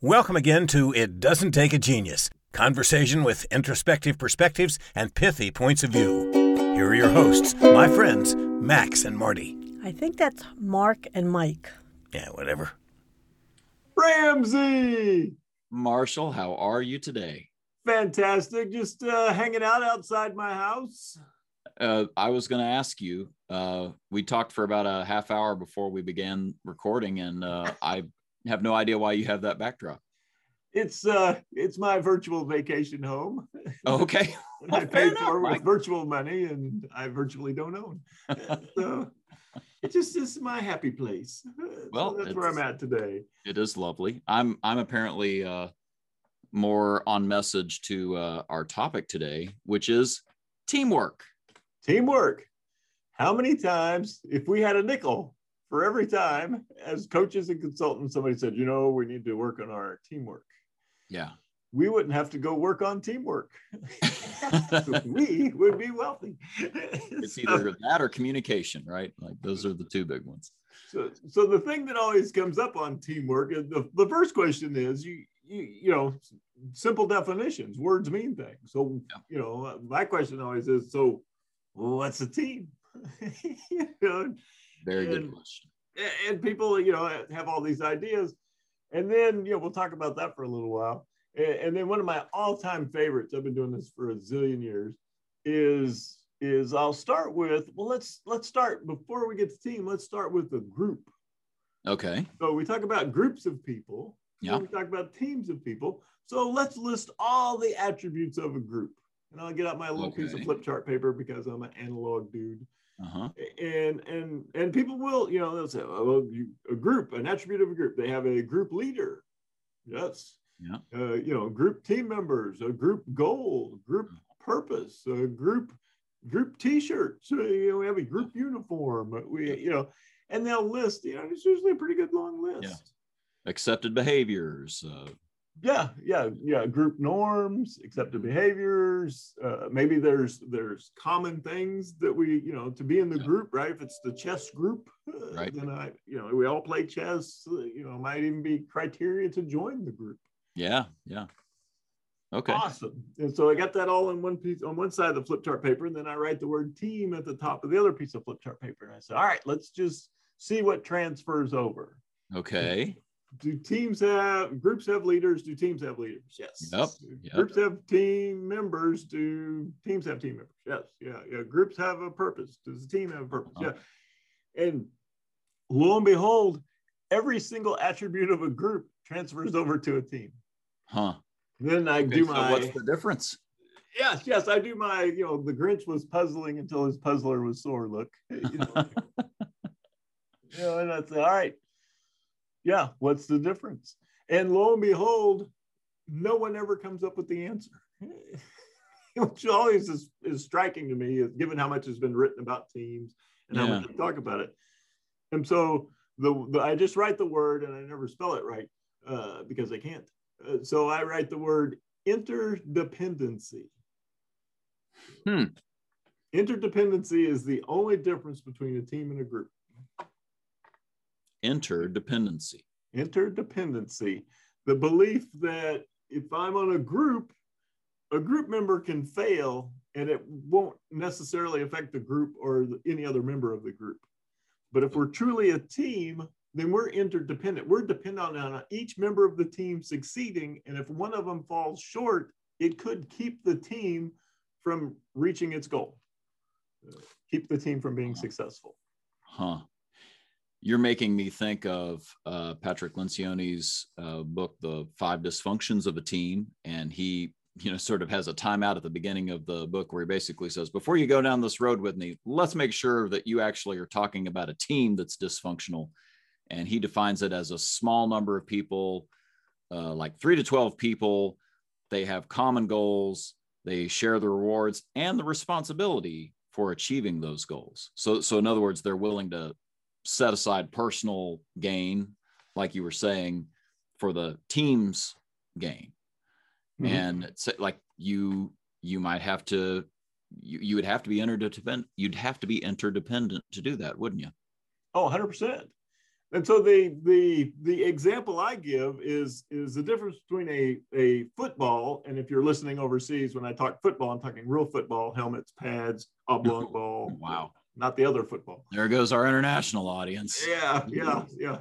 Welcome again to It Doesn't Take a Genius conversation with introspective perspectives and pithy points of view. Here are your hosts, my friends, Max and Marty. I think that's Mark and Mike. Yeah, whatever. Ramsey! Marshall, how are you today? Fantastic. Just uh, hanging out outside my house. Uh, I was going to ask you. Uh, we talked for about a half hour before we began recording, and uh, I have no idea why you have that backdrop. It's uh, it's my virtual vacation home. Okay. and I paid for with virtual money, and I virtually don't own. so it just is my happy place. Well, so that's where I'm at today. It is lovely. I'm I'm apparently uh, more on message to uh, our topic today, which is teamwork. Teamwork. How many times, if we had a nickel for every time, as coaches and consultants, somebody said, you know, we need to work on our teamwork. Yeah. We wouldn't have to go work on teamwork. we would be wealthy. It's so, either that or communication, right? Like those are the two big ones. So, so the thing that always comes up on teamwork, the, the first question is you, you, you know, simple definitions. Words mean things. So, yeah. you know, uh, my question always is, so what's a team? you know, Very and, good question. And people, you know, have all these ideas. And then, you know, we'll talk about that for a little while. And then one of my all-time favorites, I've been doing this for a zillion years, is is I'll start with, well, let's let's start before we get to team, let's start with the group. Okay. So we talk about groups of people. Yeah. We talk about teams of people. So let's list all the attributes of a group. And I'll get out my little okay. piece of flip chart paper because I'm an analog dude. Uh-huh. And and and people will, you know, they'll say, oh, well, you, a group, an attribute of a group. They have a group leader. Yes. Yeah. Uh, you know, group team members, a group goal, group purpose, a group group T-shirts. So, you know, we have a group uniform. We, you know, and they'll list. You know, it's usually a pretty good long list. Yeah. Accepted behaviors. Uh, yeah yeah yeah group norms accepted behaviors uh, maybe there's there's common things that we you know to be in the yeah. group right? If it's the chess group uh, right. then i you know we all play chess uh, you know might even be criteria to join the group. Yeah yeah. Okay. Awesome. And so i got that all in one piece on one side of the flip chart paper and then i write the word team at the top of the other piece of flip chart paper. And i say all right let's just see what transfers over. Okay do teams have groups have leaders? Do teams have leaders? Yes. Yep. yep. Groups have team members. Do teams have team members? Yes. Yeah. Yeah. Groups have a purpose. Does the team have a purpose? Uh-huh. Yeah. And lo and behold, every single attribute of a group transfers over to a team. Huh. Then I okay, do so my. What's the difference? Yes, yes, I do my. You know, the Grinch was puzzling until his puzzler was sore. Look, you know, you know and that's all right yeah, what's the difference? And lo and behold, no one ever comes up with the answer. Which always is, is striking to me, given how much has been written about teams and yeah. how much we talk about it. And so the, the, I just write the word and I never spell it right uh, because I can't. Uh, so I write the word interdependency. Hmm. Interdependency is the only difference between a team and a group. Interdependency. Interdependency. The belief that if I'm on a group, a group member can fail and it won't necessarily affect the group or any other member of the group. But if we're truly a team, then we're interdependent. We're dependent on each member of the team succeeding. And if one of them falls short, it could keep the team from reaching its goal, uh, keep the team from being successful. Huh you're making me think of uh, Patrick Lencioni's uh, book, The Five Dysfunctions of a Team. And he, you know, sort of has a timeout at the beginning of the book where he basically says, before you go down this road with me, let's make sure that you actually are talking about a team that's dysfunctional. And he defines it as a small number of people, uh, like three to 12 people. They have common goals, they share the rewards and the responsibility for achieving those goals. So, so in other words, they're willing to set aside personal gain, like you were saying, for the team's gain. Mm-hmm. And it's like you you might have to you, you would have to be interdependent you'd have to be interdependent to do that wouldn't you oh 100% and so the the the example I give is is the difference between a a football and if you're listening overseas when I talk football I'm talking real football helmets pads oblong ball Wow. Not the other football There goes our international audience. yeah yeah yeah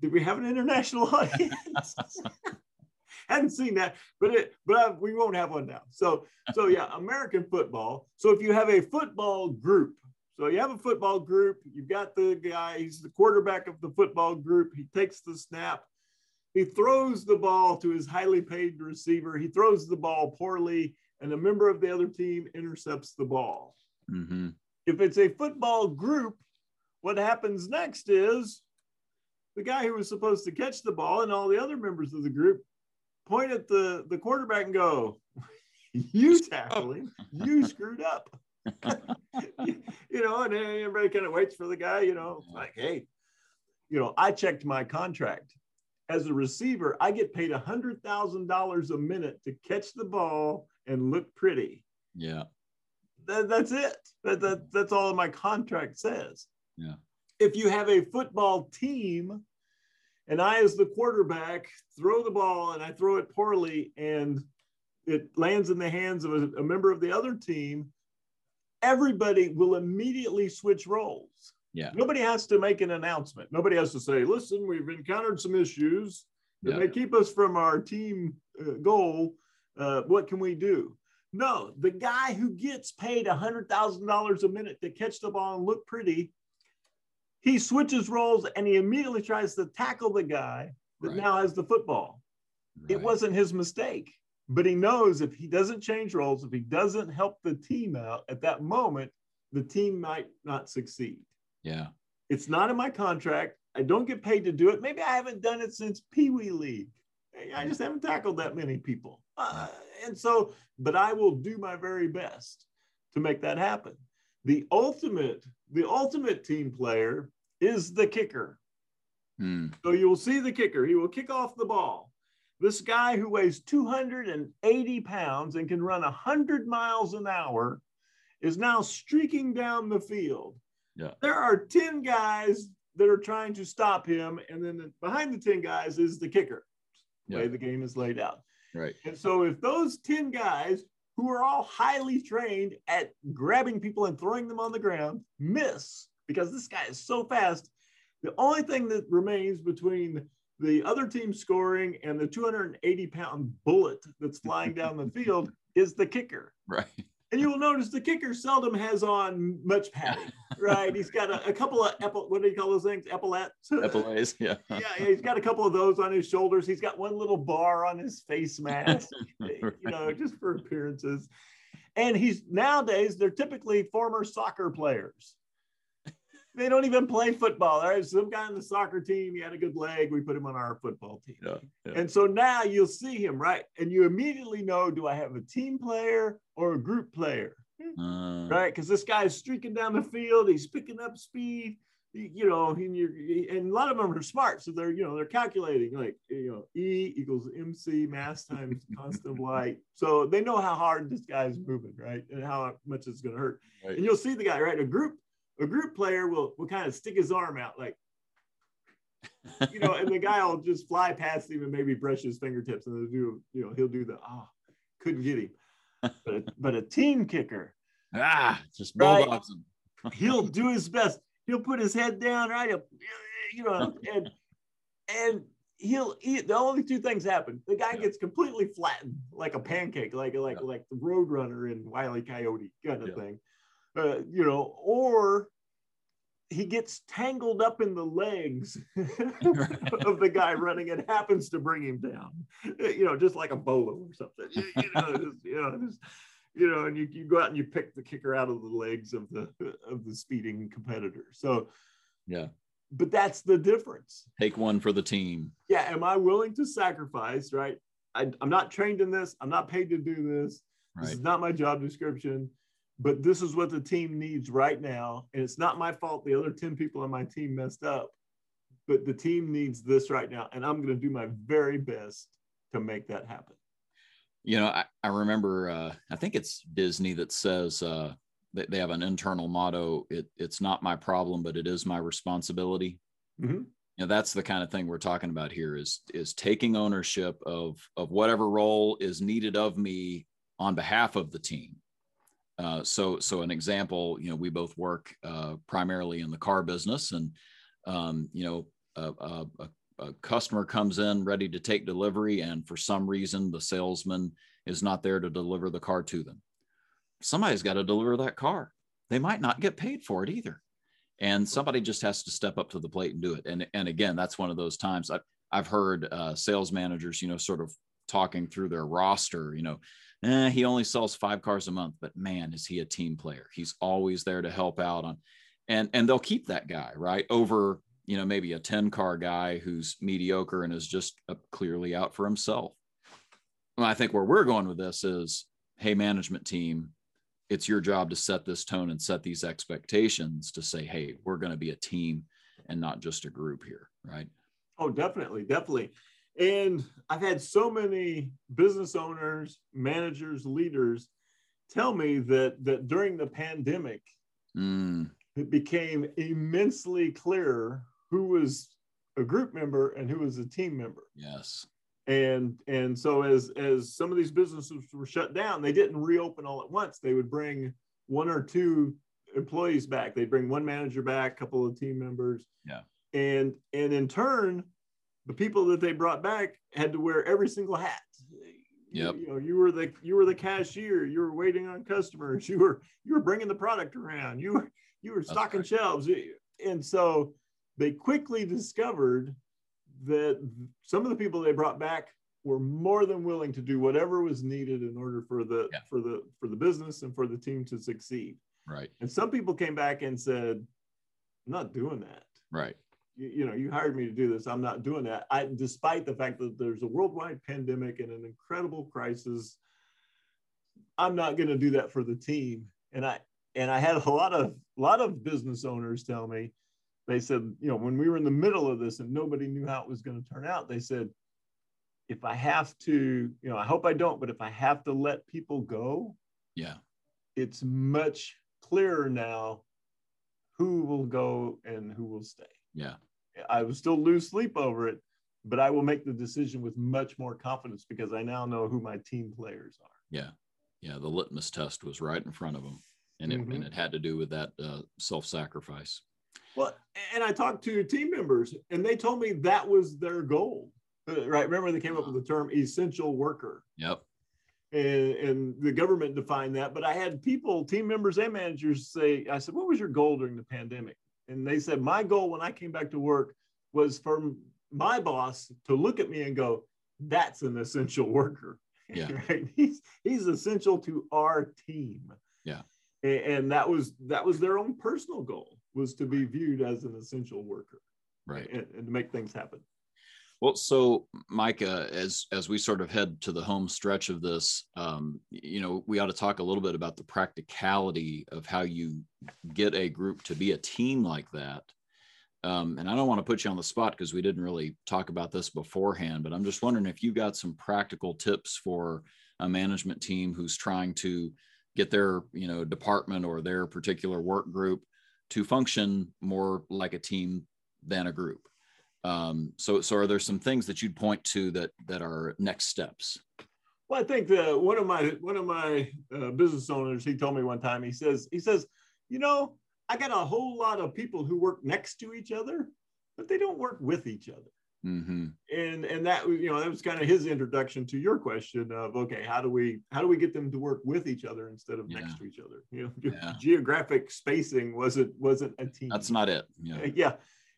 did we have an international audience hadn't seen that but it but I, we won't have one now so so yeah American football so if you have a football group so you have a football group, you've got the guy, he's the quarterback of the football group. He takes the snap, he throws the ball to his highly paid receiver. He throws the ball poorly, and a member of the other team intercepts the ball. hmm If it's a football group, what happens next is the guy who was supposed to catch the ball and all the other members of the group point at the, the quarterback and go, You tackle him, you screwed up. you know, and everybody kind of waits for the guy, you know, like, hey, you know, I checked my contract. As a receiver, I get paid a hundred thousand dollars a minute to catch the ball and look pretty. Yeah. That, that's it. That, that, that's all my contract says. Yeah. If you have a football team and I, as the quarterback, throw the ball and I throw it poorly and it lands in the hands of a, a member of the other team, everybody will immediately switch roles. Yeah. Nobody has to make an announcement. Nobody has to say, listen, we've encountered some issues that Yeah. may keep us from our team uh, goal. Uh, what can we do? No, the guy who gets paid $100,000 a minute to catch the ball and look pretty, he switches roles and he immediately tries to tackle the guy that Right. now has the football. It wasn't his mistake, but he knows if he doesn't change roles, if he doesn't help the team out at that moment, the team might not succeed. Yeah. It's not in my contract. I don't get paid to do it. Maybe I haven't done it since Pee Wee League. I just haven't tackled that many people. Uh, and so, but I will do my very best to make that happen. The ultimate, the ultimate team player is the kicker. Mm. So you will see the kicker. He will kick off the ball. This guy who weighs 280 pounds and can run 100 miles an hour is now streaking down the field. Yeah. There are 10 guys that are trying to stop him. And then behind the 10 guys is the kicker, the way the game is laid out. Right. And so if those 10 guys who are all highly trained at grabbing people and throwing them on the ground miss because this guy is so fast, the only thing that remains between the other team scoring and the 280 pound bullet that's flying down the field is the kicker. Right. And you will notice the kicker seldom has on much padding, right? He's got a, a couple of, epaul- what do you call those things? Epaulets? Epilays. Yeah. yeah, yeah, he's got a couple of those on his shoulders. He's got one little bar on his face mask, you know, just for appearances. And he's nowadays they're typically former soccer players. They don't even play football. There's some guy on the soccer team. He had a good leg. We put him on our football team. Yeah. yeah. And so now you'll see him, right? And you immediately know do I have a team player or a group player? Uh, right? Because this guy's streaking down the field, he's picking up speed, you know, and, you're, and a lot of them are smart, so they're you know they're calculating like you know E equals MC mass times constant light, so they know how hard this guy's moving, right, and how much it's going to hurt. Right. And you'll see the guy, right? A group a group player will will kind of stick his arm out like. you know, and the guy will just fly past him and maybe brush his fingertips, and they'll do, you know, he'll do the oh, couldn't get him. But a, but a team kicker, ah, just bulldogs him. he'll do his best. He'll put his head down, right? He'll, you know, and and he'll he, the only two things happen. The guy Yeah. gets completely flattened like a pancake, like like Yeah. like the Roadrunner in Wile E. Coyote kind of Yeah. thing. Uh, you know, or he gets tangled up in the legs of the guy running and happens to bring him down. You know, just like a bolo or something. You, you know, just, you know, just, you know, and you, you go out and you pick the kicker out of the legs of the of the speeding competitor. So, Yeah. but that's the difference. Take one for the team. Yeah, am I willing to sacrifice? Right. I, I'm not trained in this. I'm not paid to do this. This is not my job description, but this is what the team needs right now. And it's not my fault the other 10 people on my team messed up, but the team needs this right now. And I'm going to do my very best to make that happen. You know, I, I remember, uh, I think it's Disney that says uh, that they have an internal motto it, it's not my problem, but it is my responsibility. Mhm. you know that's the kind of thing we're talking about here is is taking ownership of of whatever role is needed of me on behalf of the team uh, so so an example you know we both work uh, primarily in the car business and um, you know a, a, a, customer comes in ready to take delivery and for some reason the salesman is not there to deliver the car to them. Somebody's got to deliver that car. They might not get paid for it either. And somebody just has to step up to the plate and do it. And and again that's one of those times i've, I've heard uh, sales managers you know sort of talking through their roster you know eh, he only sells five cars a month but man is he a team player he's always there to help out on and and they'll keep that guy right over you know maybe a 10 car guy who's mediocre and is just clearly out for himself well, i think where we're going with this is hey management team it's your job to set this tone and set these expectations to say, hey, we're going to be a team and not just a group here, right? Oh, definitely, definitely. And I've had so many business owners, managers, leaders tell me that that during the pandemic, mm. it became immensely clear who was a group member and who was a team member. Yes. And and so as as some of these businesses were shut down they didn't reopen all at once. They would bring one or two employees back. They'd bring one manager back a couple of team members. Yeah. And and in turn the people that they brought back had to wear every single hat yep. you, you know you were the you were the cashier you were waiting on customers you were you were bringing the product around you were you were stocking right. shelves eh, and so they quickly discovered that some of the people they brought back were more than willing to do whatever was needed in order for the yeah. for the for the business and for the team to succeed right and some people came back and said i'm not doing that right you, you know you hired me to do this i'm not doing that i despite the fact that there's a worldwide pandemic and an incredible crisis i'm not going to do that for the team and i and i had a lot of a lot of business owners tell me they said, you know, when we were in the middle of this and nobody knew how it was going to turn out, they said, if I have to, you know, I hope I don't, but if I have to let people go, yeah, it's much clearer now who will go and who will stay. Yeah. I will still lose sleep over it, but I will make the decision with much more confidence because I now know who my team players are. Yeah. Yeah. The litmus test was right in front of them. And it, mm-hmm. and it had to do with that uh, self sacrifice. Well, and I talked to team members, and they told me that was their goal. Uh, right? Remember, they came up with the term essential worker. Yep. And, and the government defined that. But I had people, team members and managers say, I said, What was your goal during the pandemic? And they said, My goal when I came back to work was for my boss to look at me and go, That's an essential worker. Yeah. right? He's, he's essential to our team. Yeah. And, and that was that was their own personal goal was to be viewed as an essential worker right and, and to make things happen well so micah as as we sort of head to the home stretch of this um, you know we ought to talk a little bit about the practicality of how you get a group to be a team like that um, and i don't want to put you on the spot because we didn't really talk about this beforehand but i'm just wondering if you got some practical tips for a management team who's trying to get their you know department or their particular work group to function more like a team than a group. Um, so, so are there some things that you'd point to that that are next steps? Well, I think that one of my one of my uh, business owners he told me one time he says he says you know I got a whole lot of people who work next to each other, but they don't work with each other. Mm-hmm. And and that you know that was kind of his introduction to your question of okay how do we how do we get them to work with each other instead of yeah. next to each other you know yeah. geographic spacing wasn't wasn't a team that's not it yeah yeah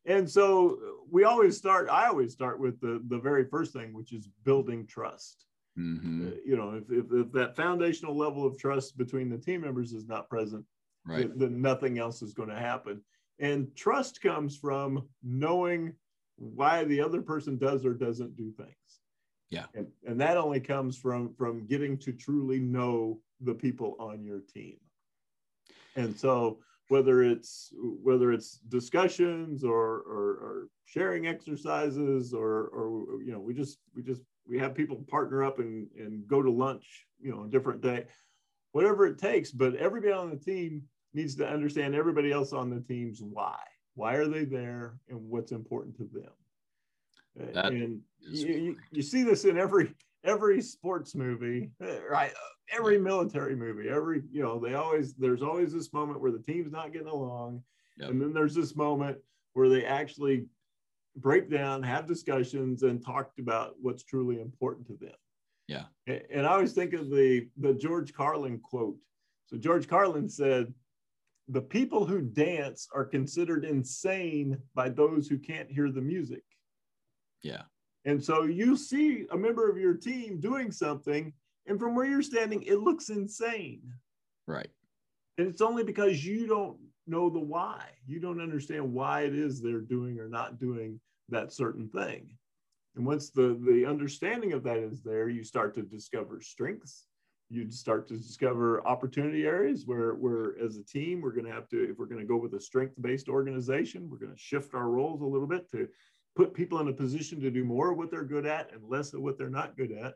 and so we always start I always start with the the very first thing which is building trust mm-hmm. uh, you know if, if, if, that foundational level of trust between the team members is not present right then, then nothing else is going to happen and trust comes from knowing why the other person does or doesn't do things. Yeah. And, and that only comes from from getting to truly know the people on your team. And so whether it's whether it's discussions or, or, or sharing exercises or or you know we just we just we have people partner up and, and go to lunch you know a different day whatever it takes. But everybody on the team needs to understand everybody else on the team's why. Why are they there, and what's important to them? That and you, you, you see this in every every sports movie, uh, right? Every military movie, every you know, they always there's always this moment where the team's not getting along, Yep. and then there's this moment where they actually break down, have discussions, and talked about what's truly important to them. Yeah. And I always think of the the George Carlin quote. So George Carlin said, "The people who dance are considered insane by those who can't hear the music." yeah And so you see a member of your team doing something, and from where you're standing, it looks insane. right And it's only because you don't know the why. You don't understand why it is they're doing or not doing that certain thing. And once the, the understanding of that is there, you start to discover strengths. You start to discover opportunity areas where, where as a team, we're going to have to, if we're going to go with a strength based organization, we're going to shift our roles a little bit to put people in a position to do more of what they're good at and less of what they're not good at.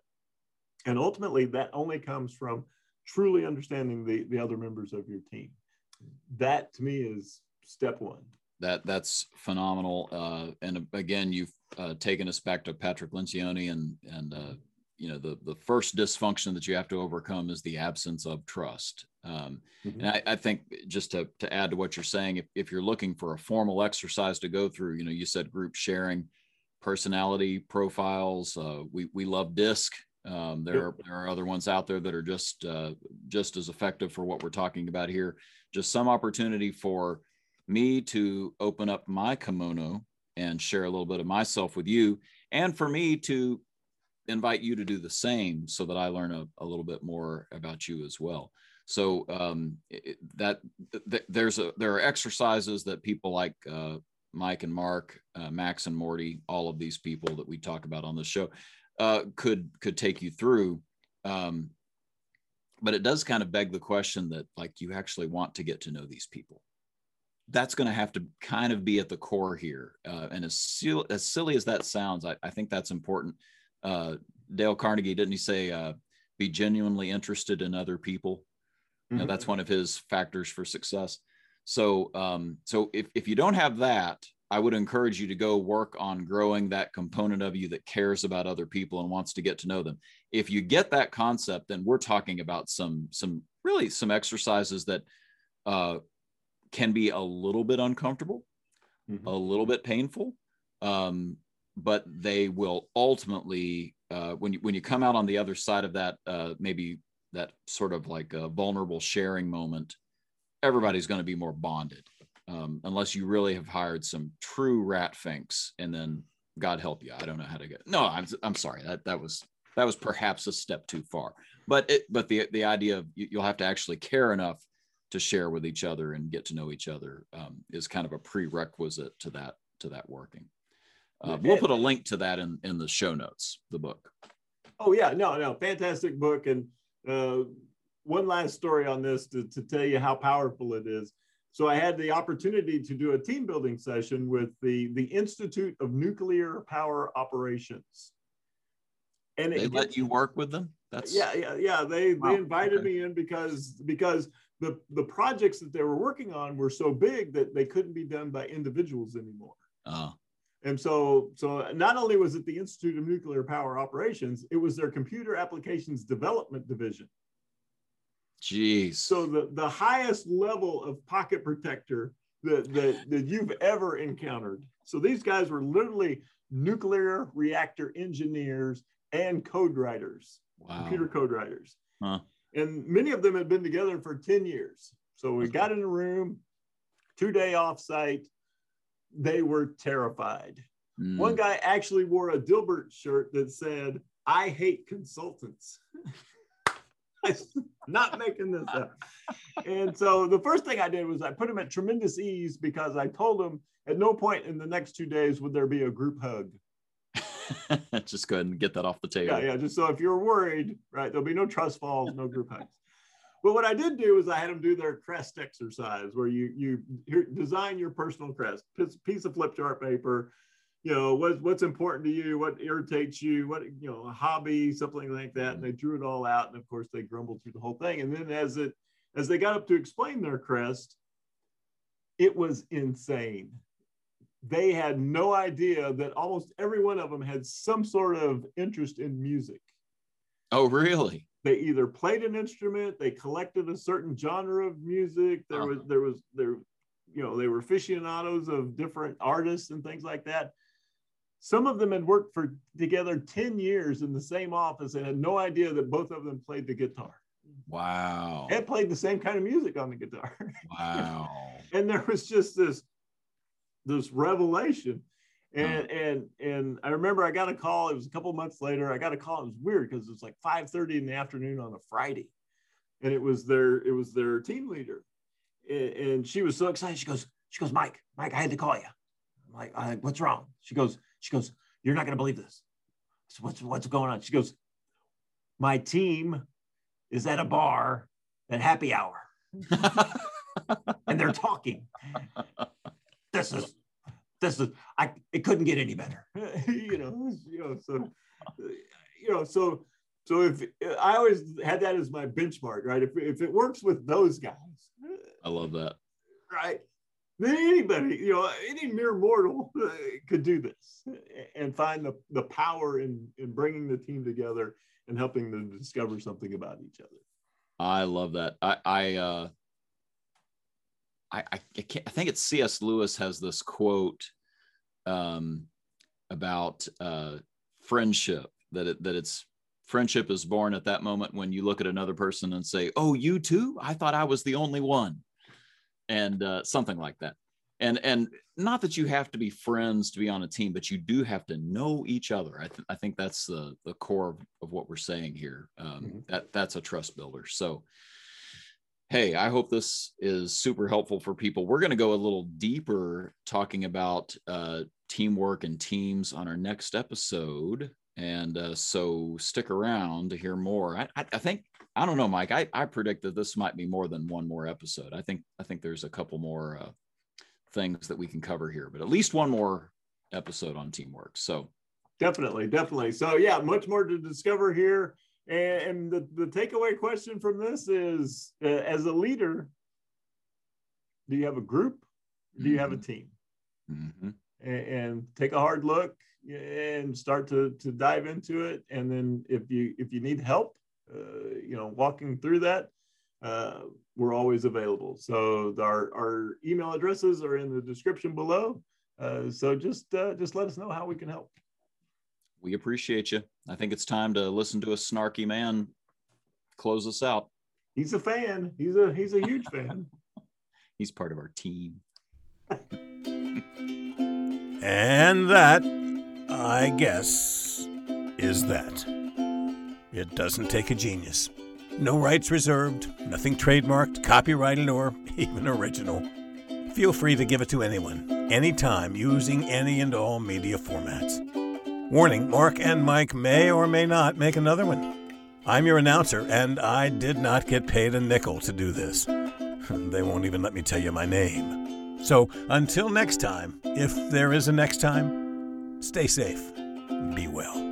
And ultimately, that only comes from truly understanding the, the other members of your team. That to me is step one. that that's phenomenal. Uh, and again, you've uh, taken us back to Patrick Lencioni, and and uh, you know the the first dysfunction that you have to overcome is the absence of trust. Um, Mhm. And I, I think just to to add to what you're saying, if if you're looking for a formal exercise to go through, you know, you said group sharing, personality profiles. Uh, we we love DISC. Um, there, are, there are other ones out there that are just uh, just as effective for what we're talking about here. Just some opportunity for me to open up my kimono and share a little bit of myself with you, and for me to invite you to do the same so that I learn a, a little bit more about you as well. So um, it, that th- there's a there are exercises that people like uh, Mike and Mark, uh, Max and Morty, all of these people that we talk about on the show uh, could could take you through. Um, but it does kind of beg the question that like you actually want to get to know these people that's going to have to kind of be at the core here. Uh, and as, as silly as that sounds, I, I think that's important. Uh, Dale Carnegie, didn't he say, uh, be genuinely interested in other people? Mhm. that's one of his factors for success. So, um, so if, if you don't have that, I would encourage you to go work on growing that component of you that cares about other people and wants to get to know them. If you get that concept, then we're talking about some, some really some exercises that, uh, can be a little bit uncomfortable, Mhm. a little bit painful, um, but they will ultimately, uh, when you when you come out on the other side of that, uh, maybe that sort of like a vulnerable sharing moment, everybody's going to be more bonded, um, unless you really have hired some true rat finks, and then God help you, I don't know how to get. No, I'm I'm sorry that that was that was perhaps a step too far, but it but the the idea of you, you'll have to actually care enough to share with each other and get to know each other um, is kind of a prerequisite to that to that working. Uh, we'll put a link to that in in the show notes, the book. Oh yeah, no, no, fantastic book. And uh, one last story on this to, to tell you how powerful it is. So I had the opportunity to do a team building session with the the Institute of Nuclear Power Operations. And They it let you work with them. That's yeah, yeah, yeah. They Wow, they invited okay. me in because because the the projects that they were working on were so big that they couldn't be done by individuals anymore. uh, And so, so not only was it the Institute of Nuclear Power Operations, it was their Computer Applications Development Division. geez. So the, the highest level of pocket protector that, that, that you've ever encountered. So these guys were literally nuclear reactor engineers and code writers, wow. computer code writers. Huh. And many of them had been together for 10 years. So we got in a room, two day offsite. They were terrified. Mm, One guy actually wore a Dilbert shirt that said, I hate consultants. I'm not making this up. And so the first thing I did was I put him at tremendous ease because I told him at no point in the next two days would there be a group hug. Just go ahead and get that off the table. Yeah, yeah. Just so if you're worried, right, there'll be no trust falls, no group hugs. But what I did do is I had them do their crest exercise where you you design your personal crest, piece, of flip chart paper, you know, what's what's important to you, what irritates you, what you know, a hobby, something like that. And they mm-hmm. drew it all out. And of course they grumbled through the whole thing. And then as it as they got up to explain their crest, it was insane. They had no idea that almost every one of them had some sort of interest in music. Oh, really? They either played an instrument, they collected a certain genre of music. There was, uh-huh. there was, there, you know, they were aficionados of different artists and things like that. Some of them had worked for together 10 years in the same office and had no idea that both of them played the guitar. Wow. And played the same kind of music on the guitar. Wow. and there was just this this revelation. Oh. And and and I remember I got a call. It was a couple months later. I got a call. It was weird because it was like 5:30 in the afternoon on a Friday, and it was their it was their team leader, and, and she was so excited. She goes she goes Mike Mike I had to call you. I'm like I, what's wrong? She goes she goes you're not gonna believe this. So what's what's going on? She goes my team is at a bar at happy hour and they're talking. This is this is I it couldn't get any better. you know, you know, so you know, so so if I always had that as my benchmark, right? If if it works with those guys, I love that. right? Then anybody, you know, any mere mortal uh, could do this and find the, the power in in bringing the team together and helping them discover something about each other. I love that. I I uh I I, can't, I think it's C.S. Lewis has this quote um about uh friendship that it that it's friendship is born at that moment when you look at another person and say, "Oh, you too? I thought I was the only one." And uh, something like that. And and not that you have to be friends to be on a team, but you do have to know each other. I, th- I think that's the the core of, of what we're saying here. Um, Mm-hmm. That that's a trust builder. So, hey, I hope this is super helpful for people. We're going to go a little deeper talking about uh, teamwork and teams on our next episode. And uh, so stick around to hear more. I, I, I think I don't know, Mike. I, I predict that this might be more than one more episode. I think I think there's a couple more uh, things that we can cover here, but at least one more episode on teamwork. So Definitely, definitely. So yeah, much more to discover here. And, and the, the takeaway question from this is uh, as a leader, do you have a group? Do you have a team? mhm. And, and take a hard look and start to, to dive into it. And then if you if you need help, uh, you know, walking through that, uh, we're always available. So our, our email addresses are in the description below. Uh, so just uh, just let us know how we can help. We appreciate you. I think it's time to listen to a snarky man close us out. He's a fan. He's a he's a huge fan. He's part of our team. And that, I guess, is that. It doesn't take a genius. No rights reserved, nothing trademarked, copyrighted, or even original. Feel free to give it to anyone, anytime, using any and all media formats. Warning Mark and Mike may or may not make another one. I'm your announcer, and I did not get paid a nickel to do this. They won't even let me tell you my name. So until next time, if there is a next time, stay safe. Be well.